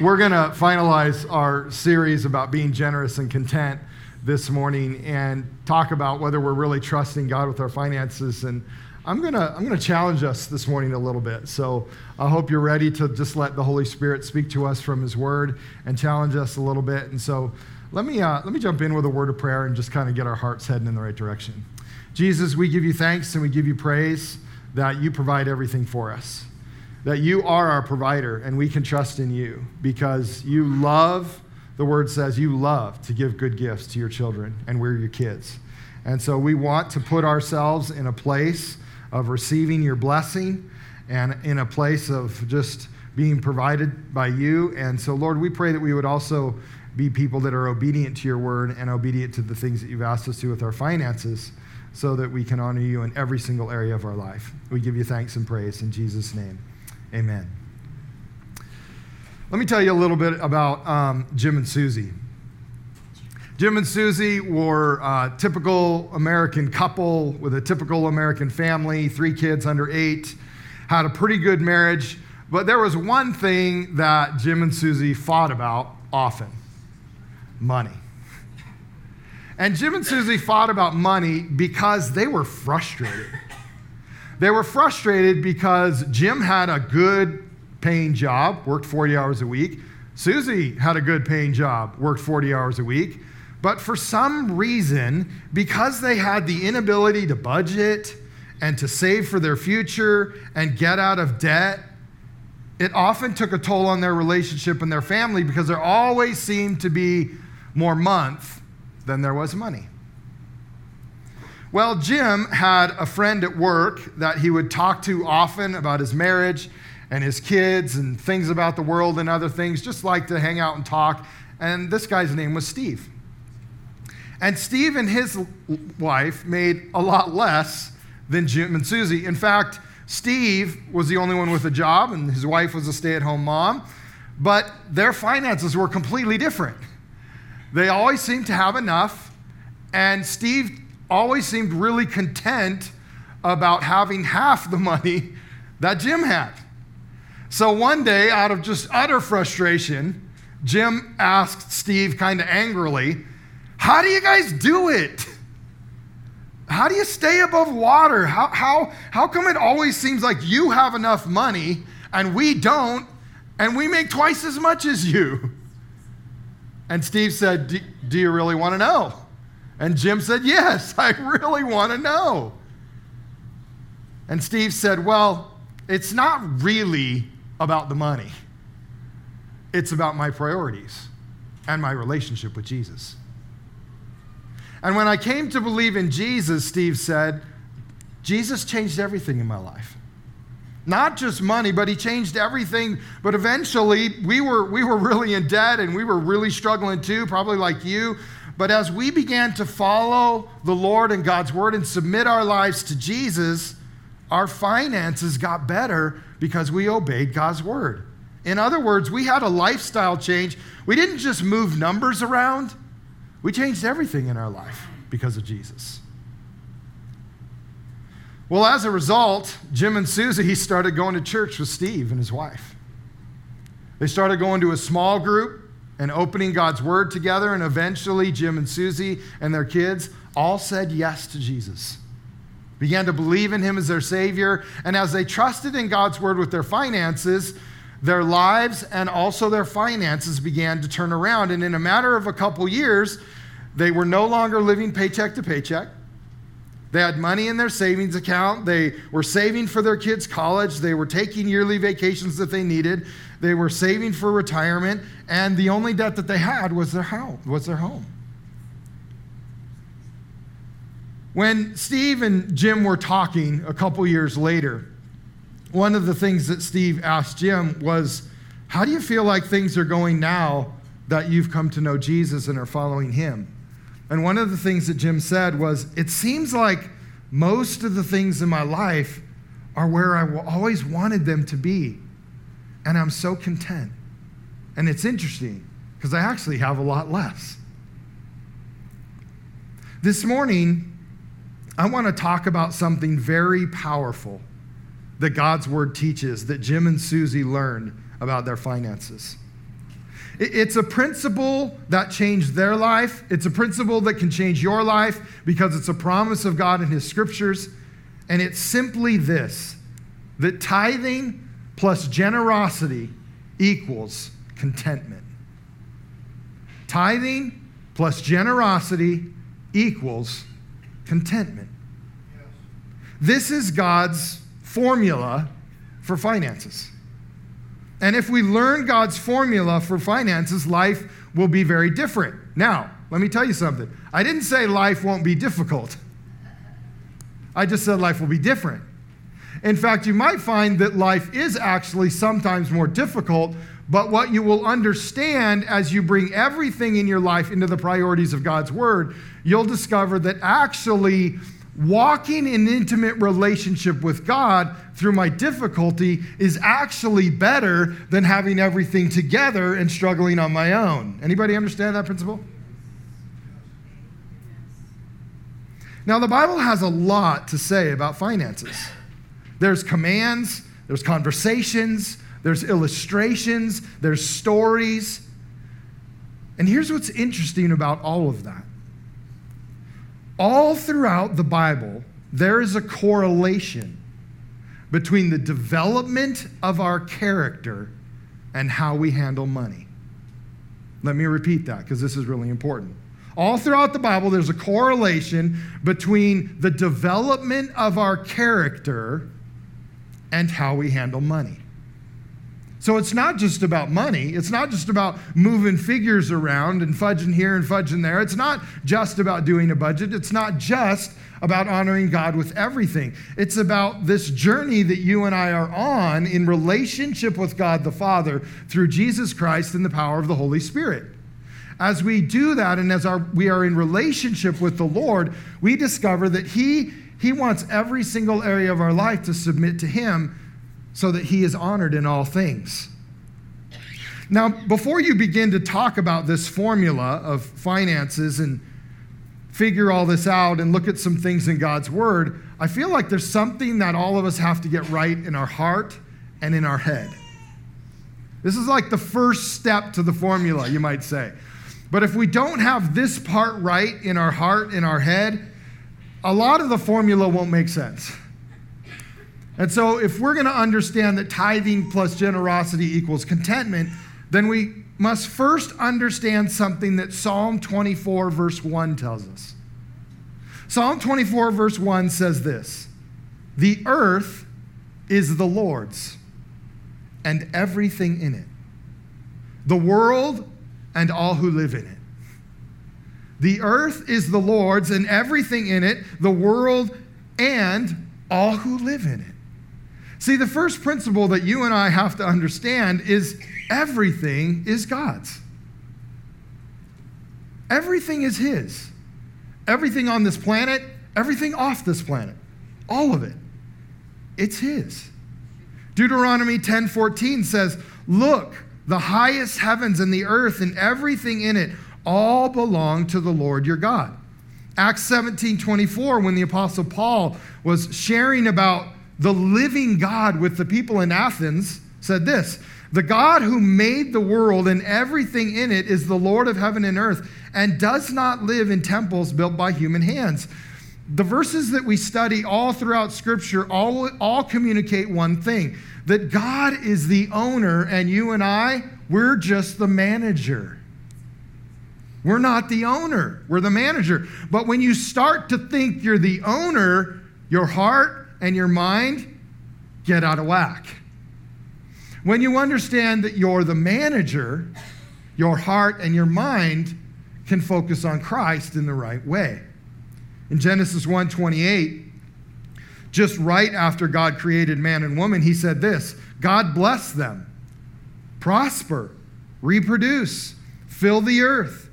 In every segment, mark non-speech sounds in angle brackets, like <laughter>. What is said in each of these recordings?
We're going to finalize our series about being generous and content this morning and talk about whether we're really trusting God with our finances. And I'm going to I'm going to challenge us this morning a little bit. So I hope you're ready to just let the Holy Spirit speak to us from His Word and challenge us a little bit. And so let me, uh, let me jump in with a word of prayer and just kind of get our hearts heading in the right direction. Jesus, we give you thanks and we give you praise that you provide everything for us that you are our provider and we can trust in you because you love, the word says, you love to give good gifts to your children, and we're your kids. And so we want to put ourselves in a place of receiving your blessing and in a place of just being provided by you. And so, Lord, we pray that we would also be people that are obedient to your word and obedient to the things that you've asked us to with our finances so that we can honor you in every single area of our life. We give you thanks and praise in Jesus' name. Amen. Let me tell you a little bit about um, Jim and Susie. Jim and Susie were a typical American couple with a typical American family, three kids under eight, had a pretty good marriage, but there was one thing that Jim and Susie fought about often money. And Jim and Susie fought about money because they were frustrated. They were frustrated because Jim had a good paying job, worked 40 hours a week. Susie had a good paying job, worked 40 hours a week. But for some reason, because they had the inability to budget and to save for their future and get out of debt, it often took a toll on their relationship and their family because there always seemed to be more month than there was money. Well, Jim had a friend at work that he would talk to often about his marriage and his kids and things about the world and other things, just like to hang out and talk. And this guy's name was Steve. And Steve and his wife made a lot less than Jim and Susie. In fact, Steve was the only one with a job, and his wife was a stay at home mom, but their finances were completely different. They always seemed to have enough, and Steve always seemed really content about having half the money that Jim had. So one day, out of just utter frustration, Jim asked Steve kind of angrily, How do you guys do it? How do you stay above water? How, how, how come it always seems like you have enough money and we don't, and we make twice as much as you? And Steve said, Do you really want to know? And Jim said, Yes, <laughs> I really want to know. And Steve said, Well, it's not really about the money, it's about my priorities and my relationship with Jesus. And when I came to believe in Jesus, Steve said, Jesus changed everything in my life. Not just money, but he changed everything. But eventually, we were, we were really in debt and we were really struggling too, probably like you. But as we began to follow the Lord and God's word and submit our lives to Jesus, our finances got better because we obeyed God's word. In other words, we had a lifestyle change. We didn't just move numbers around, we changed everything in our life because of Jesus. Well, as a result, Jim and Susie started going to church with Steve and his wife. They started going to a small group and opening God's word together. And eventually, Jim and Susie and their kids all said yes to Jesus, began to believe in him as their Savior. And as they trusted in God's word with their finances, their lives and also their finances began to turn around. And in a matter of a couple years, they were no longer living paycheck to paycheck. They had money in their savings account. They were saving for their kids' college. They were taking yearly vacations that they needed. They were saving for retirement. And the only debt that they had was their house, was their home. When Steve and Jim were talking a couple years later, one of the things that Steve asked Jim was, How do you feel like things are going now that you've come to know Jesus and are following him? And one of the things that Jim said was, It seems like most of the things in my life are where I always wanted them to be. And I'm so content. And it's interesting because I actually have a lot less. This morning, I want to talk about something very powerful that God's word teaches that Jim and Susie learned about their finances. It's a principle that changed their life. It's a principle that can change your life because it's a promise of God in His scriptures. And it's simply this that tithing plus generosity equals contentment. Tithing plus generosity equals contentment. This is God's formula for finances. And if we learn God's formula for finances, life will be very different. Now, let me tell you something. I didn't say life won't be difficult, I just said life will be different. In fact, you might find that life is actually sometimes more difficult, but what you will understand as you bring everything in your life into the priorities of God's Word, you'll discover that actually walking in intimate relationship with God through my difficulty is actually better than having everything together and struggling on my own. Anybody understand that principle? Now the Bible has a lot to say about finances. There's commands, there's conversations, there's illustrations, there's stories. And here's what's interesting about all of that all throughout the Bible, there is a correlation between the development of our character and how we handle money. Let me repeat that because this is really important. All throughout the Bible, there's a correlation between the development of our character and how we handle money. So it's not just about money. It's not just about moving figures around and fudging here and fudging there. It's not just about doing a budget. It's not just about honoring God with everything. It's about this journey that you and I are on in relationship with God the Father through Jesus Christ and the power of the Holy Spirit. As we do that and as our, we are in relationship with the Lord, we discover that He, he wants every single area of our life to submit to Him so that he is honored in all things. Now, before you begin to talk about this formula of finances and figure all this out and look at some things in God's word, I feel like there's something that all of us have to get right in our heart and in our head. This is like the first step to the formula, you might say. But if we don't have this part right in our heart, in our head, a lot of the formula won't make sense. And so, if we're going to understand that tithing plus generosity equals contentment, then we must first understand something that Psalm 24, verse 1 tells us. Psalm 24, verse 1 says this The earth is the Lord's and everything in it, the world and all who live in it. The earth is the Lord's and everything in it, the world and all who live in it. See, the first principle that you and I have to understand is everything is God's. Everything is His. Everything on this planet, everything off this planet, all of it, it's His. Deuteronomy 10:14 says, "Look, the highest heavens and the earth and everything in it all belong to the Lord your God." Acts 17:24 when the apostle Paul was sharing about the living God with the people in Athens, said this The God who made the world and everything in it is the Lord of heaven and earth and does not live in temples built by human hands. The verses that we study all throughout Scripture all, all communicate one thing that God is the owner, and you and I, we're just the manager. We're not the owner, we're the manager. But when you start to think you're the owner, your heart, and your mind get out of whack. When you understand that you're the manager, your heart and your mind can focus on Christ in the right way. In Genesis 1:28, just right after God created man and woman, he said this, God bless them. Prosper, reproduce, fill the earth,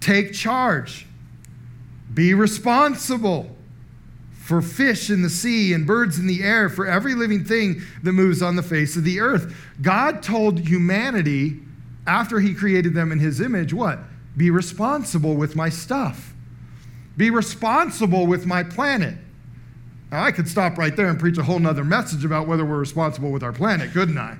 take charge, be responsible, for fish in the sea and birds in the air, for every living thing that moves on the face of the earth. God told humanity after he created them in his image, what? Be responsible with my stuff. Be responsible with my planet. Now, I could stop right there and preach a whole nother message about whether we're responsible with our planet, couldn't I?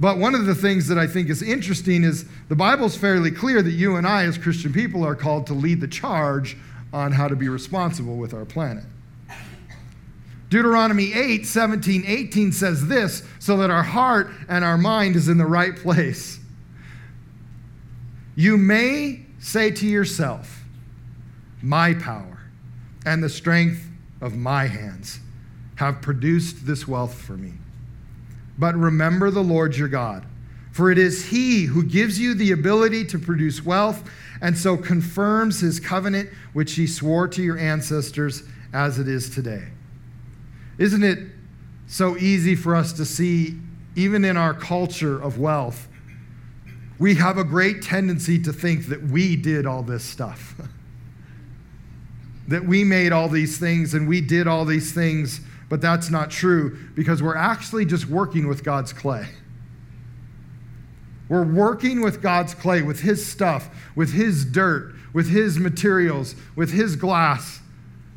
But one of the things that I think is interesting is the Bible's fairly clear that you and I, as Christian people, are called to lead the charge on how to be responsible with our planet. Deuteronomy 8, 17, 18 says this so that our heart and our mind is in the right place. You may say to yourself, My power and the strength of my hands have produced this wealth for me. But remember the Lord your God, for it is He who gives you the ability to produce wealth and so confirms His covenant, which He swore to your ancestors as it is today. Isn't it so easy for us to see, even in our culture of wealth, we have a great tendency to think that we did all this stuff. <laughs> that we made all these things and we did all these things, but that's not true because we're actually just working with God's clay. We're working with God's clay, with His stuff, with His dirt, with His materials, with His glass,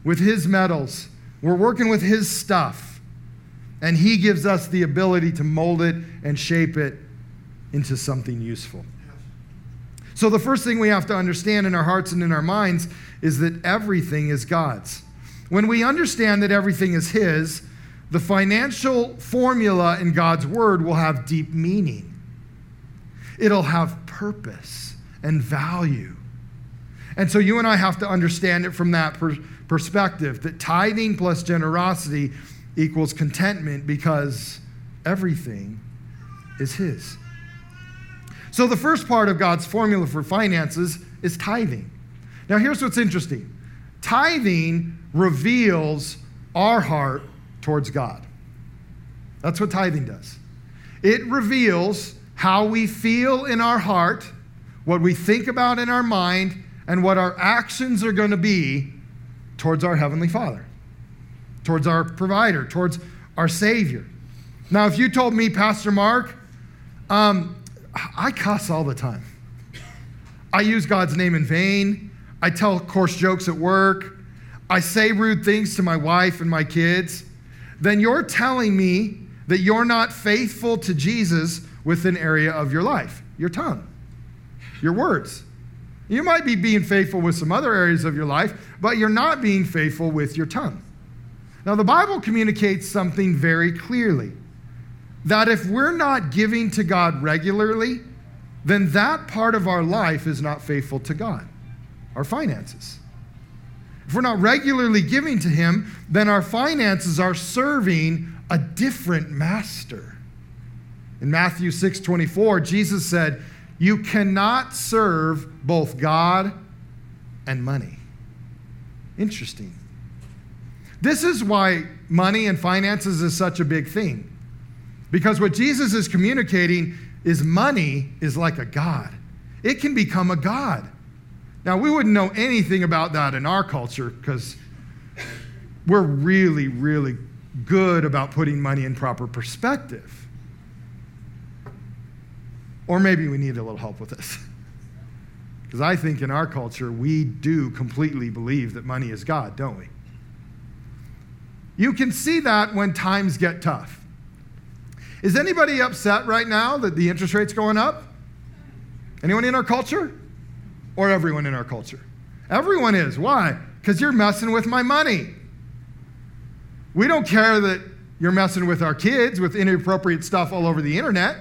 with His metals. We're working with His stuff. And He gives us the ability to mold it and shape it into something useful. So, the first thing we have to understand in our hearts and in our minds is that everything is God's. When we understand that everything is His, the financial formula in God's Word will have deep meaning. It'll have purpose and value. And so you and I have to understand it from that per- perspective that tithing plus generosity equals contentment because everything is His. So, the first part of God's formula for finances is tithing. Now, here's what's interesting tithing reveals our heart towards God. That's what tithing does. It reveals how we feel in our heart, what we think about in our mind, and what our actions are going to be towards our Heavenly Father, towards our provider, towards our Savior. Now, if you told me, Pastor Mark, um, I cuss all the time. I use God's name in vain. I tell coarse jokes at work. I say rude things to my wife and my kids. Then you're telling me that you're not faithful to Jesus with an area of your life your tongue, your words. You might be being faithful with some other areas of your life, but you're not being faithful with your tongue. Now, the Bible communicates something very clearly that if we're not giving to God regularly, then that part of our life is not faithful to God, our finances. If we're not regularly giving to Him, then our finances are serving a different master. In Matthew 6 24, Jesus said, You cannot serve both God and money. Interesting. This is why money and finances is such a big thing. Because what Jesus is communicating is money is like a God, it can become a God. Now, we wouldn't know anything about that in our culture because we're really, really good about putting money in proper perspective. Or maybe we need a little help with this. <laughs> Because I think in our culture, we do completely believe that money is God, don't we? You can see that when times get tough. Is anybody upset right now that the interest rate's going up? Anyone in our culture? Or everyone in our culture? Everyone is. Why? Because you're messing with my money. We don't care that you're messing with our kids with inappropriate stuff all over the internet,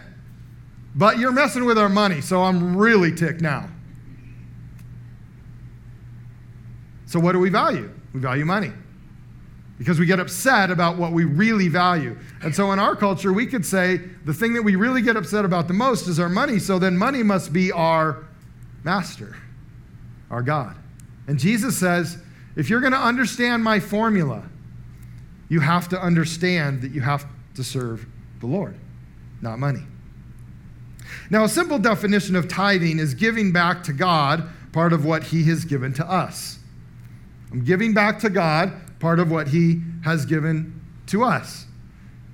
but you're messing with our money, so I'm really ticked now. So, what do we value? We value money because we get upset about what we really value. And so in our culture, we could say the thing that we really get upset about the most is our money. So then money must be our master, our God. And Jesus says, if you're going to understand my formula, you have to understand that you have to serve the Lord, not money. Now, a simple definition of tithing is giving back to God part of what he has given to us. I'm giving back to God part of what he has given to us.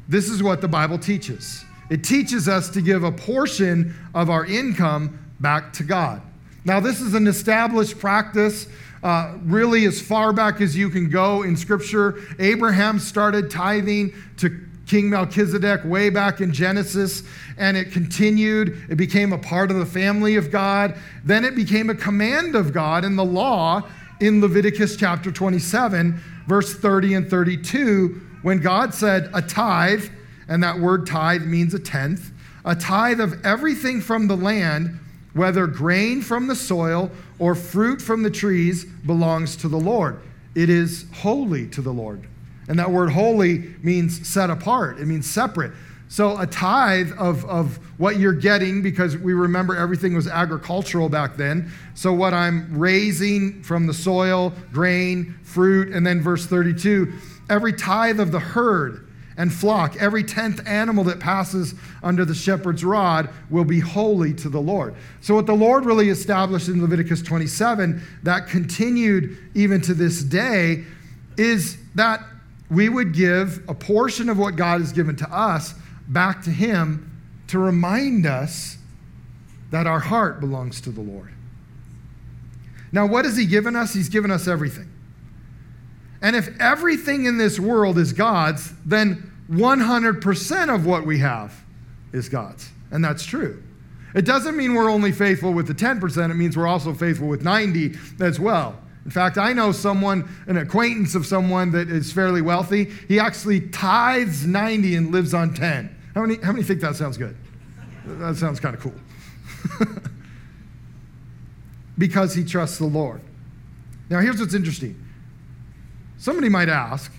This is what the Bible teaches. It teaches us to give a portion of our income back to God. Now, this is an established practice. Uh, really, as far back as you can go in Scripture, Abraham started tithing to King Melchizedek way back in Genesis, and it continued. It became a part of the family of God. Then it became a command of God in the law in Leviticus chapter 27, verse 30 and 32, when God said, A tithe, and that word tithe means a tenth, a tithe of everything from the land, whether grain from the soil or fruit from the trees, belongs to the Lord. It is holy to the Lord. And that word holy means set apart, it means separate. So, a tithe of, of what you're getting, because we remember everything was agricultural back then. So, what I'm raising from the soil, grain, fruit, and then verse 32 every tithe of the herd and flock, every tenth animal that passes under the shepherd's rod will be holy to the Lord. So, what the Lord really established in Leviticus 27 that continued even to this day is that we would give a portion of what God has given to us back to Him to remind us that our heart belongs to the Lord. Now, what has He given us? He's given us everything. And if everything in this world is God's, then 100% of what we have is God's. And that's true. It doesn't mean we're only faithful with the 10%, it means we're also faithful with 90 as well. In fact, I know someone, an acquaintance of someone that is fairly wealthy. He actually tithes 90 and lives on 10. How many, how many think that sounds good? That sounds kind of cool. <laughs> because he trusts the Lord. Now, here's what's interesting. Somebody might ask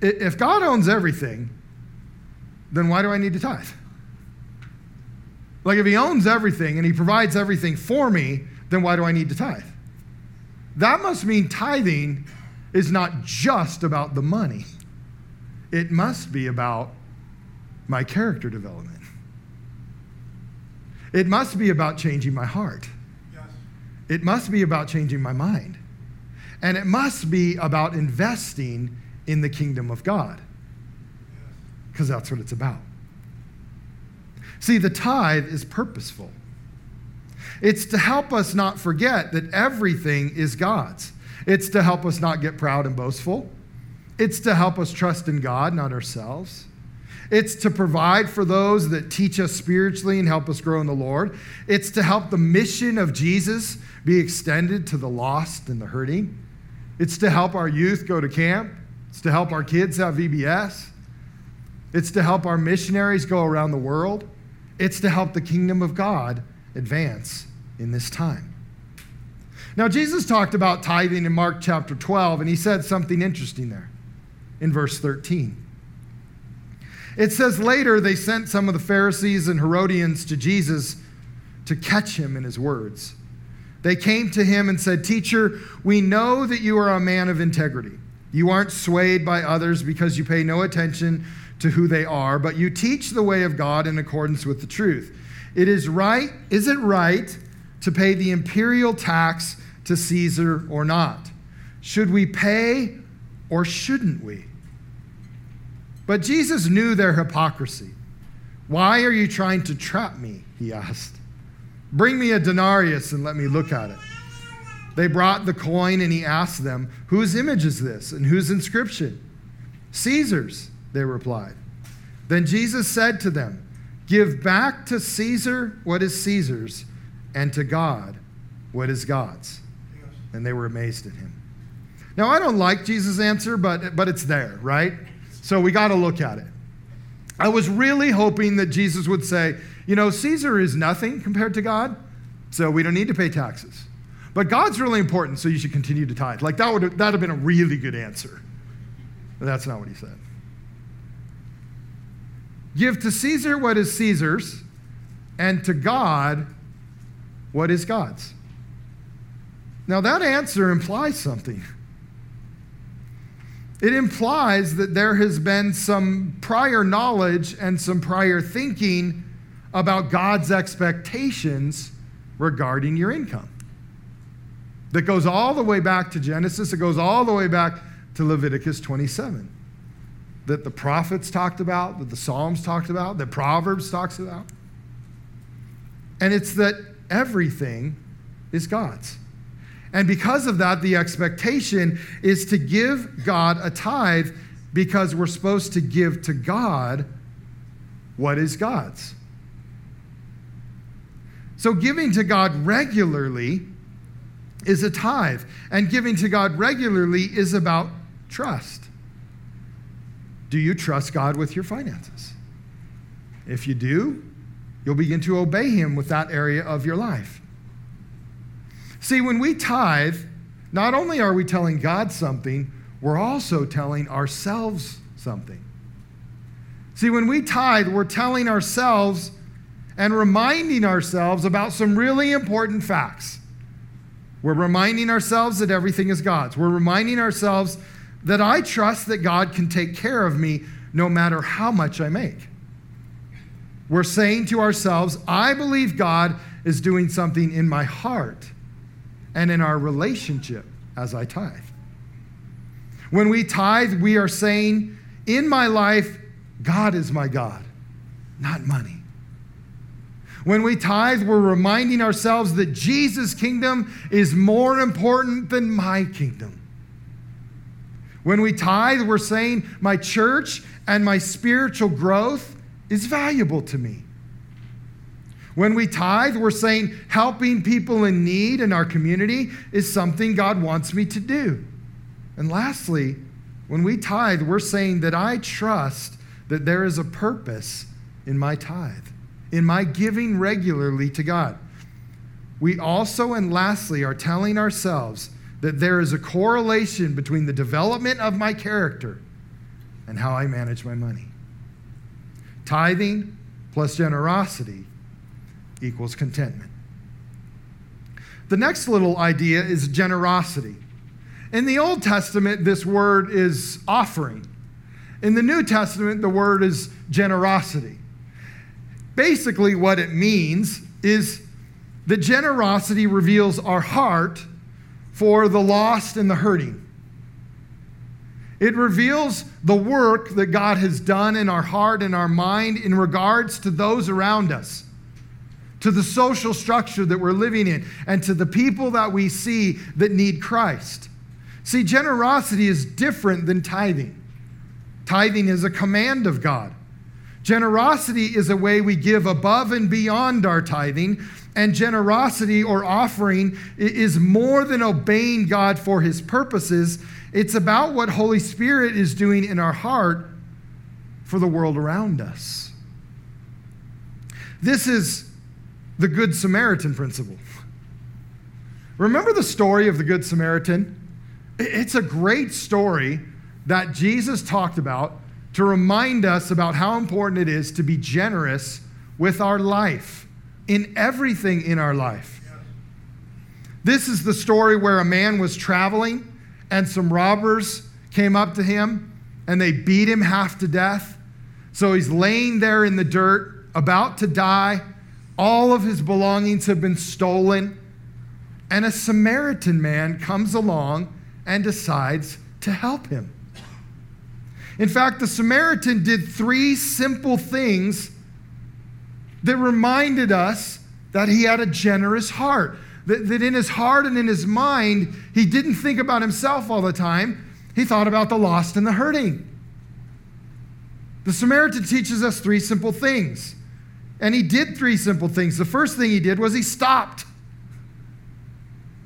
if God owns everything, then why do I need to tithe? Like, if he owns everything and he provides everything for me, then why do I need to tithe? That must mean tithing is not just about the money, it must be about my character development. It must be about changing my heart. Yes. It must be about changing my mind. And it must be about investing in the kingdom of God. Because yes. that's what it's about. See, the tithe is purposeful. It's to help us not forget that everything is God's. It's to help us not get proud and boastful. It's to help us trust in God, not ourselves. It's to provide for those that teach us spiritually and help us grow in the Lord. It's to help the mission of Jesus be extended to the lost and the hurting. It's to help our youth go to camp. It's to help our kids have VBS. It's to help our missionaries go around the world. It's to help the kingdom of God advance in this time. Now, Jesus talked about tithing in Mark chapter 12, and he said something interesting there in verse 13. It says, Later they sent some of the Pharisees and Herodians to Jesus to catch him in his words. They came to him and said, Teacher, we know that you are a man of integrity. You aren't swayed by others because you pay no attention to who they are, but you teach the way of God in accordance with the truth. It is right, is it right to pay the imperial tax to Caesar or not? Should we pay or shouldn't we? But Jesus knew their hypocrisy. Why are you trying to trap me? He asked. Bring me a denarius and let me look at it. They brought the coin and he asked them, Whose image is this and whose inscription? Caesar's, they replied. Then Jesus said to them, Give back to Caesar what is Caesar's, and to God what is God's. And they were amazed at him. Now, I don't like Jesus' answer, but, but it's there, right? So we got to look at it. I was really hoping that Jesus would say, you know, Caesar is nothing compared to God, so we don't need to pay taxes. But God's really important, so you should continue to tithe. Like that would that have been a really good answer. But that's not what he said. Give to Caesar what is Caesar's, and to God what is God's. Now, that answer implies something. It implies that there has been some prior knowledge and some prior thinking about God's expectations regarding your income. That goes all the way back to Genesis, it goes all the way back to Leviticus 27 that the prophets talked about, that the Psalms talked about, that Proverbs talks about. And it's that everything is God's. And because of that, the expectation is to give God a tithe because we're supposed to give to God what is God's. So, giving to God regularly is a tithe, and giving to God regularly is about trust. Do you trust God with your finances? If you do, you'll begin to obey Him with that area of your life. See, when we tithe, not only are we telling God something, we're also telling ourselves something. See, when we tithe, we're telling ourselves and reminding ourselves about some really important facts. We're reminding ourselves that everything is God's. We're reminding ourselves that I trust that God can take care of me no matter how much I make. We're saying to ourselves, I believe God is doing something in my heart and in our relationship as I tithe. When we tithe, we are saying, In my life, God is my God, not money. When we tithe, we're reminding ourselves that Jesus' kingdom is more important than my kingdom. When we tithe, we're saying my church and my spiritual growth is valuable to me. When we tithe, we're saying helping people in need in our community is something God wants me to do. And lastly, when we tithe, we're saying that I trust that there is a purpose in my tithe in my giving regularly to God. We also, and lastly, are telling ourselves that there is a correlation between the development of my character and how I manage my money. Tithing plus generosity equals contentment. The next little idea is generosity. In the Old Testament, this word is offering. In the New Testament, the word is generosity. Basically, what it means is that generosity reveals our heart for the lost and the hurting. It reveals the work that God has done in our heart and our mind in regards to those around us, to the social structure that we're living in, and to the people that we see that need Christ. See, generosity is different than tithing. Tithing is a command of God. Generosity is a way we give above and beyond our tithing, and generosity or offering is more than obeying God for his purposes. It's about what Holy Spirit is doing in our heart for the world around us. This is the Good Samaritan principle. Remember the story of the Good Samaritan? It's a great story that Jesus talked about to remind us about how important it is to be generous with our life, in everything in our life. This is the story where a man was traveling and some robbers came up to him and they beat him half to death. So he's laying there in the dirt, about to die. All of his belongings have been stolen. And a Samaritan man comes along and decides to help him. In fact, the Samaritan did three simple things that reminded us that he had a generous heart. That, that in his heart and in his mind, he didn't think about himself all the time, he thought about the lost and the hurting. The Samaritan teaches us three simple things. And he did three simple things. The first thing he did was he stopped.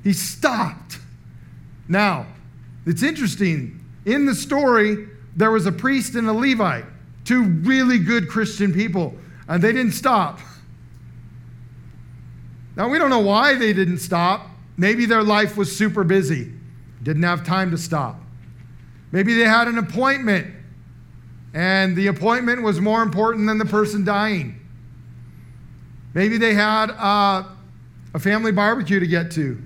He stopped. Now, it's interesting. In the story, there was a priest and a Levite, two really good Christian people, and they didn't stop. <laughs> Now, we don't know why they didn't stop. Maybe their life was super busy, didn't have time to stop. Maybe they had an appointment, and the appointment was more important than the person dying. Maybe they had uh, a family barbecue to get to.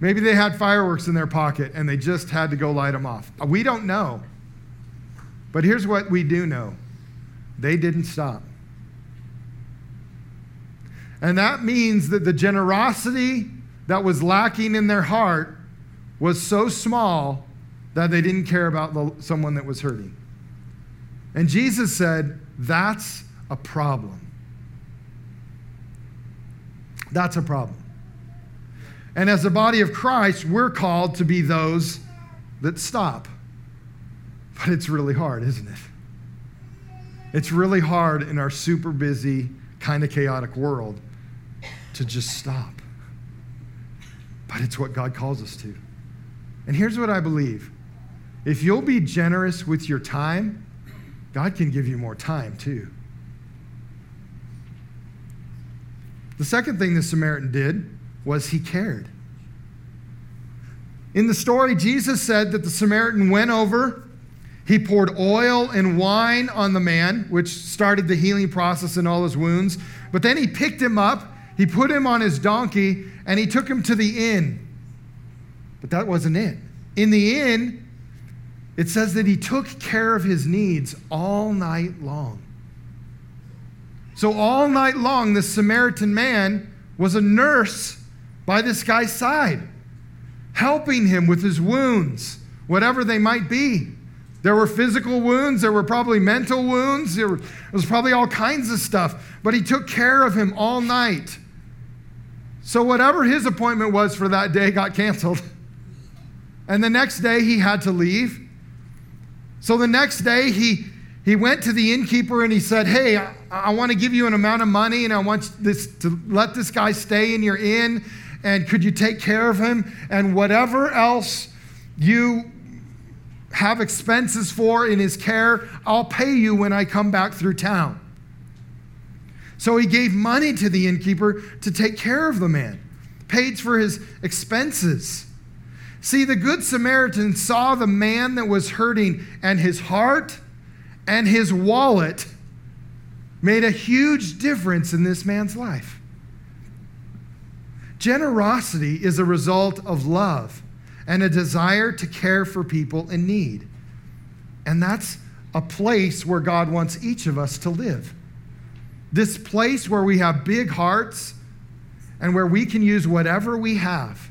Maybe they had fireworks in their pocket and they just had to go light them off. We don't know. But here's what we do know they didn't stop. And that means that the generosity that was lacking in their heart was so small that they didn't care about the, someone that was hurting. And Jesus said, That's a problem. That's a problem. And as a body of Christ, we're called to be those that stop. But it's really hard, isn't it? It's really hard in our super busy, kind of chaotic world to just stop. But it's what God calls us to. And here's what I believe if you'll be generous with your time, God can give you more time too. The second thing the Samaritan did was he cared. In the story, Jesus said that the Samaritan went over, he poured oil and wine on the man, which started the healing process in all his wounds. But then he picked him up, he put him on his donkey, and he took him to the inn. But that wasn't it. In the inn, it says that he took care of his needs all night long. So, all night long, this Samaritan man was a nurse by this guy's side, helping him with his wounds, whatever they might be. There were physical wounds, there were probably mental wounds, there was probably all kinds of stuff, but he took care of him all night. So, whatever his appointment was for that day got canceled. And the next day he had to leave. So, the next day he he went to the innkeeper and he said, Hey, I, I want to give you an amount of money and I want this to let this guy stay in your inn. And could you take care of him? And whatever else you have expenses for in his care, I'll pay you when I come back through town. So he gave money to the innkeeper to take care of the man, paid for his expenses. See, the Good Samaritan saw the man that was hurting, and his heart and his wallet made a huge difference in this man's life. Generosity is a result of love and a desire to care for people in need. And that's a place where God wants each of us to live. This place where we have big hearts and where we can use whatever we have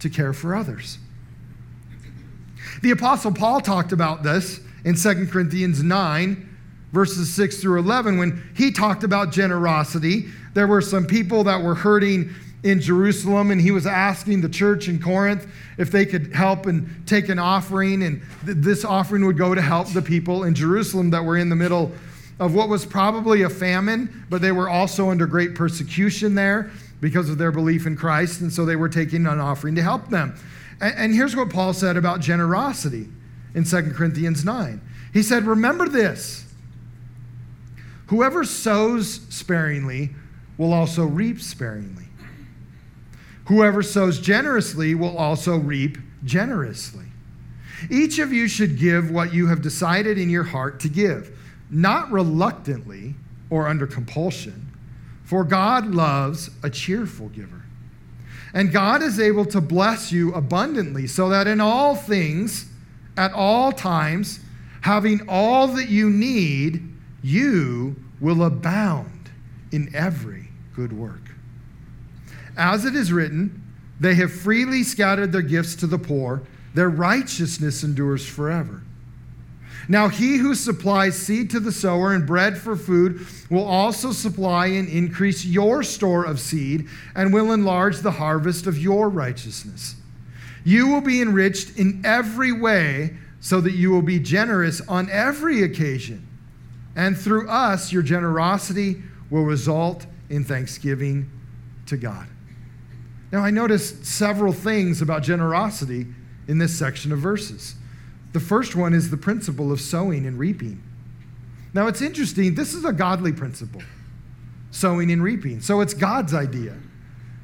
to care for others. The Apostle Paul talked about this in 2 Corinthians 9, verses 6 through 11, when he talked about generosity. There were some people that were hurting in Jerusalem, and he was asking the church in Corinth if they could help and take an offering, and th- this offering would go to help the people in Jerusalem that were in the middle of what was probably a famine, but they were also under great persecution there because of their belief in Christ, and so they were taking an offering to help them. And, and here's what Paul said about generosity in 2 Corinthians 9. He said, Remember this whoever sows sparingly will also reap sparingly. Whoever sows generously will also reap generously. Each of you should give what you have decided in your heart to give, not reluctantly or under compulsion, for God loves a cheerful giver. And God is able to bless you abundantly, so that in all things, at all times, having all that you need, you will abound in every good work. As it is written, they have freely scattered their gifts to the poor, their righteousness endures forever. Now, he who supplies seed to the sower and bread for food will also supply and increase your store of seed and will enlarge the harvest of your righteousness. You will be enriched in every way so that you will be generous on every occasion. And through us, your generosity will result in thanksgiving to God. Now, I noticed several things about generosity in this section of verses. The first one is the principle of sowing and reaping. Now, it's interesting, this is a godly principle sowing and reaping. So it's God's idea.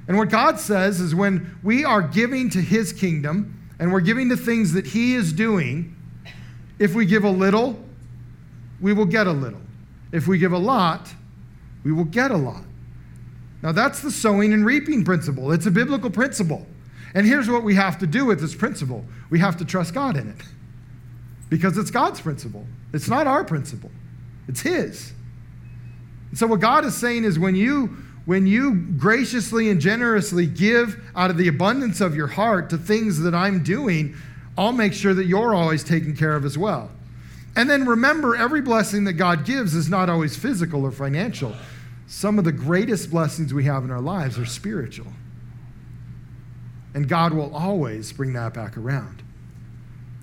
And what God says is when we are giving to his kingdom and we're giving to things that he is doing, if we give a little, we will get a little. If we give a lot, we will get a lot. Now, that's the sowing and reaping principle. It's a biblical principle. And here's what we have to do with this principle we have to trust God in it because it's God's principle. It's not our principle, it's His. So, what God is saying is when you when you graciously and generously give out of the abundance of your heart to things that I'm doing, I'll make sure that you're always taken care of as well. And then remember, every blessing that God gives is not always physical or financial. Some of the greatest blessings we have in our lives are spiritual. And God will always bring that back around.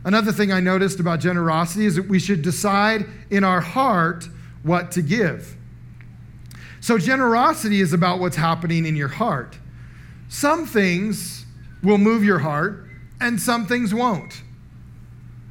Another thing I noticed about generosity is that we should decide in our heart what to give. So, generosity is about what's happening in your heart. Some things will move your heart, and some things won't.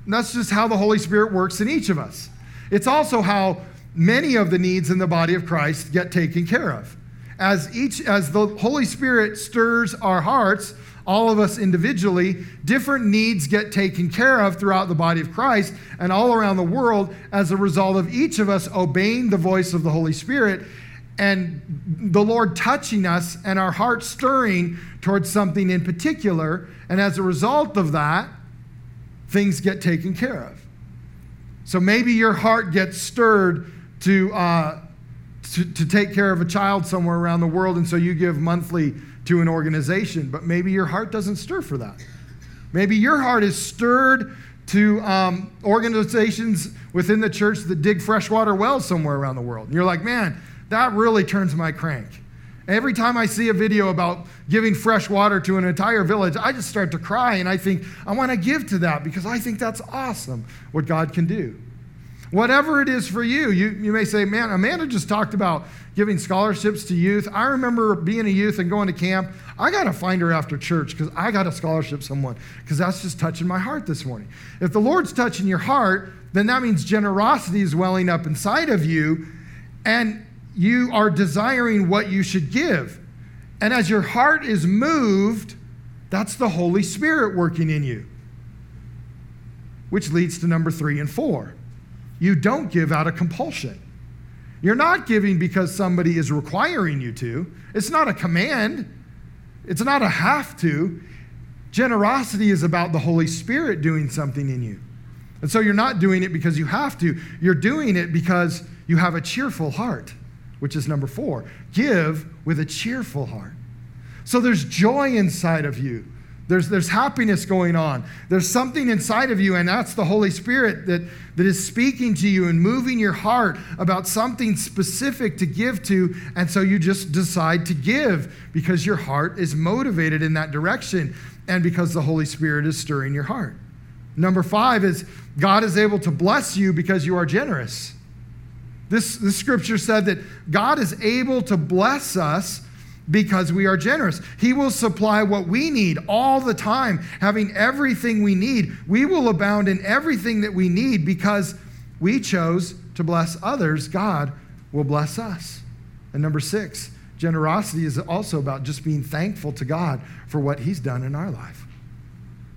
And that's just how the Holy Spirit works in each of us. It's also how many of the needs in the body of Christ get taken care of. As each as the Holy Spirit stirs our hearts, all of us individually, different needs get taken care of throughout the body of Christ and all around the world as a result of each of us obeying the voice of the Holy Spirit and the Lord touching us and our hearts stirring towards something in particular. And as a result of that, things get taken care of. So maybe your heart gets stirred to, uh, to, to take care of a child somewhere around the world, and so you give monthly to an organization, but maybe your heart doesn't stir for that. Maybe your heart is stirred to um, organizations within the church that dig freshwater wells somewhere around the world. And you're like, man, that really turns my crank. Every time I see a video about giving fresh water to an entire village, I just start to cry and I think, I want to give to that because I think that's awesome what God can do. Whatever it is for you, you, you may say, man, Amanda just talked about giving scholarships to youth. I remember being a youth and going to camp. I got to find her after church because I got to scholarship someone because that's just touching my heart this morning. If the Lord's touching your heart, then that means generosity is welling up inside of you and you are desiring what you should give. And as your heart is moved, that's the Holy Spirit working in you. Which leads to number three and four you don't give out of compulsion. You're not giving because somebody is requiring you to. It's not a command, it's not a have to. Generosity is about the Holy Spirit doing something in you. And so you're not doing it because you have to, you're doing it because you have a cheerful heart, which is number four. Give with a cheerful heart. So there's joy inside of you. There's, there's happiness going on. There's something inside of you, and that's the Holy Spirit that, that is speaking to you and moving your heart about something specific to give to. And so you just decide to give because your heart is motivated in that direction and because the Holy Spirit is stirring your heart. Number five is God is able to bless you because you are generous. This, this scripture said that God is able to bless us because we are generous. He will supply what we need all the time, having everything we need. We will abound in everything that we need because we chose to bless others. God will bless us. And number six, generosity is also about just being thankful to God for what He's done in our life.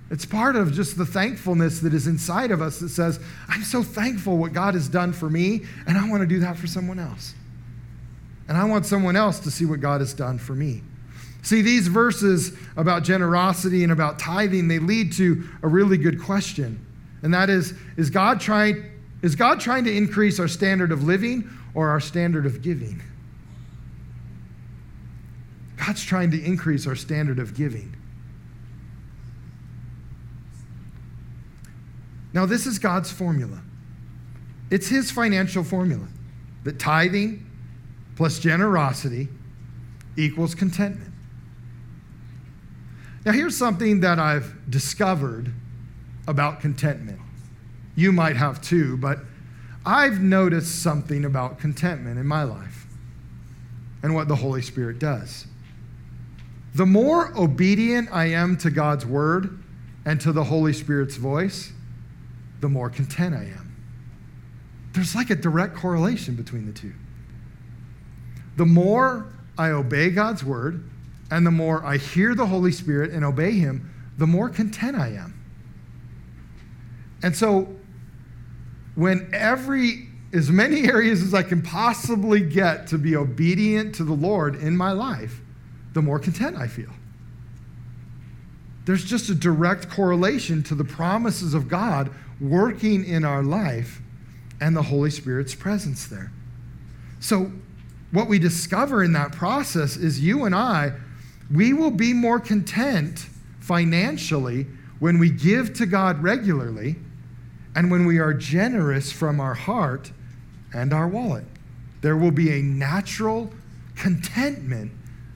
It's part of just the thankfulness that is inside of us that says, I'm so thankful what God has done for me, and I want to do that for someone else. And I want someone else to see what God has done for me. See, these verses about generosity and about tithing, they lead to a really good question. And that is, is God trying, is God trying to increase our standard of living or our standard of giving? God's trying to increase our standard of giving. Now, this is God's formula. It's His financial formula that tithing plus generosity equals contentment. Now, here's something that I've discovered about contentment. You might have too, but I've noticed something about contentment in my life and what the Holy Spirit does. The more obedient I am to God's word and to the Holy Spirit's voice, the more content I am. There's like a direct correlation between the two. The more I obey God's word and the more I hear the Holy Spirit and obey Him, the more content I am. And so, when every, as many <laughs> areas as I can possibly get to be obedient to the Lord in my life, the more content I feel. There's just a direct correlation to the promises of God working in our life and the Holy Spirit's presence there. So, what we discover in that process is you and I, we will be more content financially when we give to God regularly and when we are generous from our heart and our wallet. There will be a natural contentment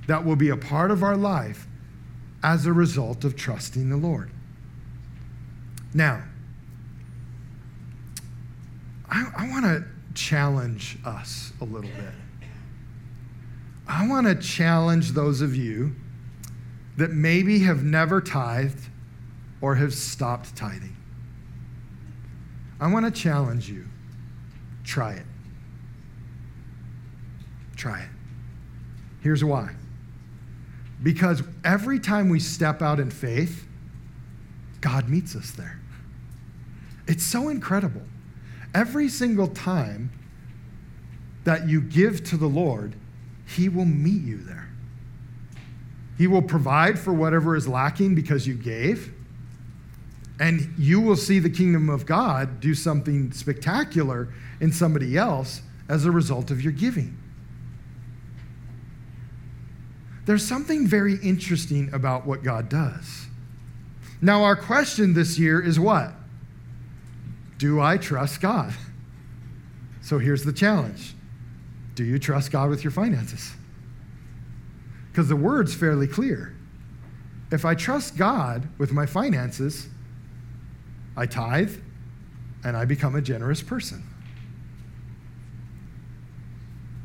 that will be a part of our life as a result of trusting the Lord. Now, I, I want to challenge us a little bit. I want to challenge those of you that maybe have never tithed or have stopped tithing. I want to challenge you. Try it. Try it. Here's why. Because every time we step out in faith, God meets us there. It's so incredible. Every single time that you give to the Lord, He will meet you there. He will provide for whatever is lacking because you gave. And you will see the kingdom of God do something spectacular in somebody else as a result of your giving. There's something very interesting about what God does. Now, our question this year is what? Do I trust God? So here's the challenge Do you trust God with your finances? Because the word's fairly clear. If I trust God with my finances, I tithe and I become a generous person.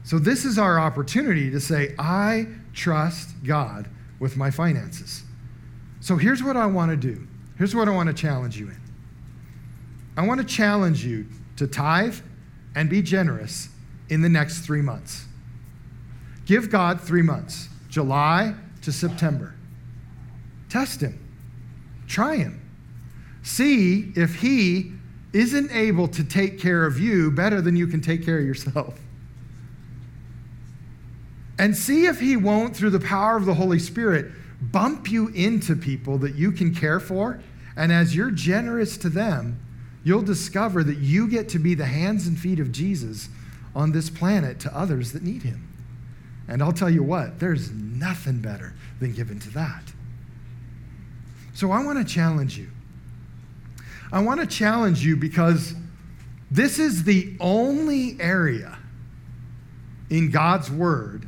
So, this is our opportunity to say, I trust God with my finances. So, here's what I want to do. Here's what I want to challenge you in. I want to challenge you to tithe and be generous in the next three months. Give God three months, July to September. Test Him, try Him. See if He isn't able to take care of you better than you can take care of yourself. And see if He won't, through the power of the Holy Spirit, bump you into people that you can care for. And as you're generous to them, you'll discover that you get to be the hands and feet of Jesus on this planet to others that need Him. And I'll tell you what, there's nothing better than giving to that. So I want to challenge you. I want to challenge you because this is the only area in God's Word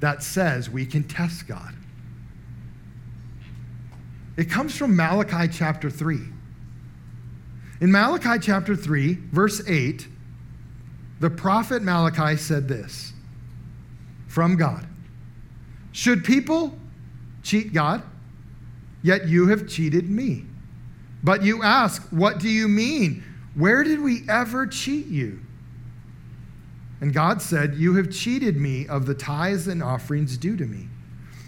that says we can test God. It comes from Malachi chapter 3. In Malachi chapter 3, verse 8, the prophet Malachi said this from God Should people cheat God? Yet you have cheated me. But you ask, What do you mean? Where did we ever cheat you? And God said, You have cheated me of the tithes and offerings due to me.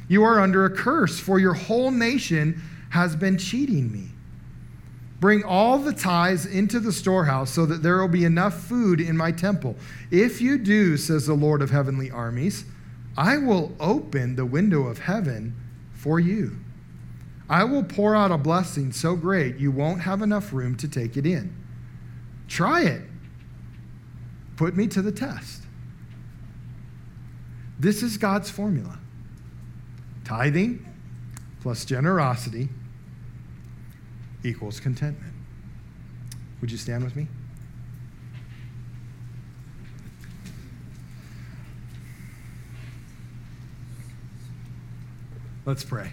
You are under a curse, for your whole nation has been cheating me. Bring all the tithes into the storehouse so that there will be enough food in my temple. If you do, says the Lord of heavenly armies, I will open the window of heaven for you. I will pour out a blessing so great you won't have enough room to take it in. Try it. Put me to the test. This is God's formula tithing plus generosity equals contentment. Would you stand with me? Let's pray.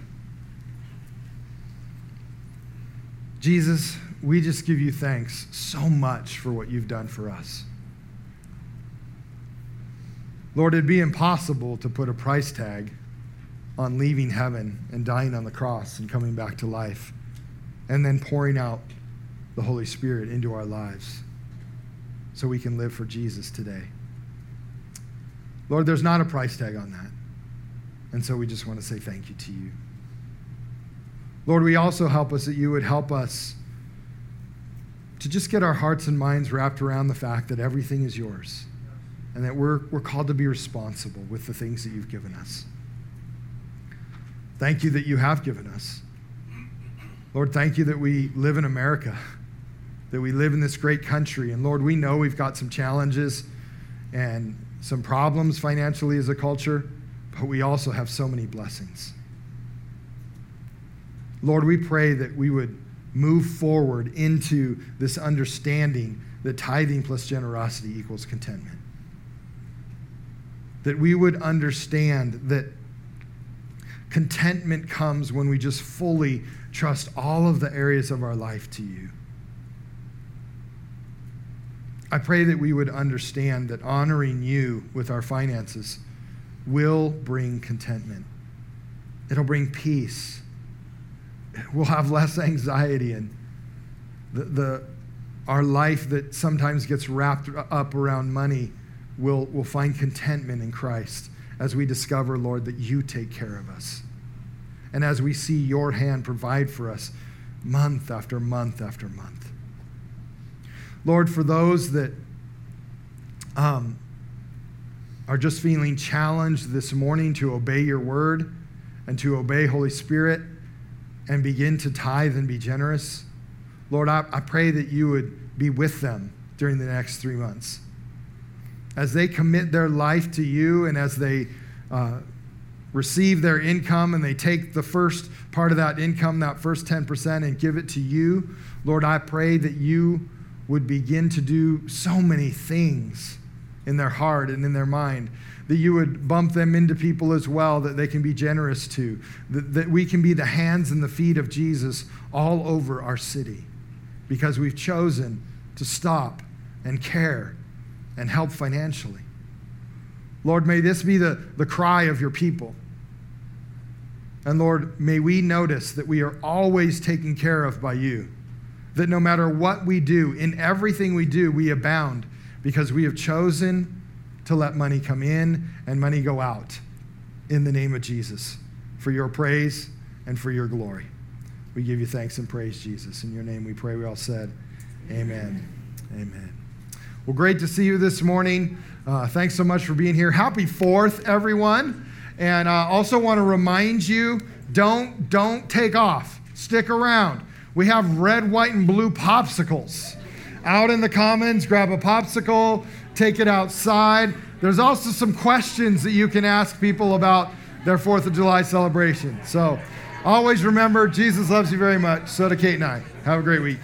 Jesus, we just give you thanks so much for what you've done for us. Lord, it'd be impossible to put a price tag on leaving heaven and dying on the cross and coming back to life and then pouring out the Holy Spirit into our lives so we can live for Jesus today. Lord, there's not a price tag on that. And so we just want to say thank you to you. Lord, we also help us that you would help us to just get our hearts and minds wrapped around the fact that everything is yours and that we're, we're called to be responsible with the things that you've given us. Thank you that you have given us. Lord, thank you that we live in America, that we live in this great country. And Lord, we know we've got some challenges and some problems financially as a culture, but we also have so many blessings. Lord, we pray that we would move forward into this understanding that tithing plus generosity equals contentment. That we would understand that contentment comes when we just fully trust all of the areas of our life to you. I pray that we would understand that honoring you with our finances will bring contentment. It'll bring peace. We'll have less anxiety and the, the, our life that sometimes gets wrapped up around money will, will find contentment in Christ as we discover, Lord, that you take care of us. And as we see your hand provide for us month after month after month. Lord, for those that um, are just feeling challenged this morning to obey your word and to obey Holy Spirit and begin to tithe and be generous, Lord, I, I pray that you would be with them during the next three months. As they commit their life to you and as they uh, receive their income and they take the first part of that income, that first 10%, and give it to you, Lord, I pray that you would begin to do so many things in their heart and in their mind. That you would bump them into people as well that they can be generous to. That, that we can be the hands and the feet of Jesus all over our city because we've chosen to stop and care and help financially. Lord, may this be the, the cry of your people. And Lord, may we notice that we are always taken care of by you. That no matter what we do, in everything we do, we abound because we have chosen to let money come in and money go out in the name of Jesus for your praise and for your glory. We give you thanks and praise, Jesus. In your name we pray. We all said, Amen. Amen. Well, great to see you this morning. Uh, thanks so much for being here. Happy Fourth, everyone. And I also want to remind you don't, don't take off. Stick around. We have red, white, and blue popsicles out in the commons. Grab a popsicle, take it outside. There's also some questions that you can ask people about their 4th of July celebration. So always remember, Jesus loves you very much. So do Kate and I. Have a great week.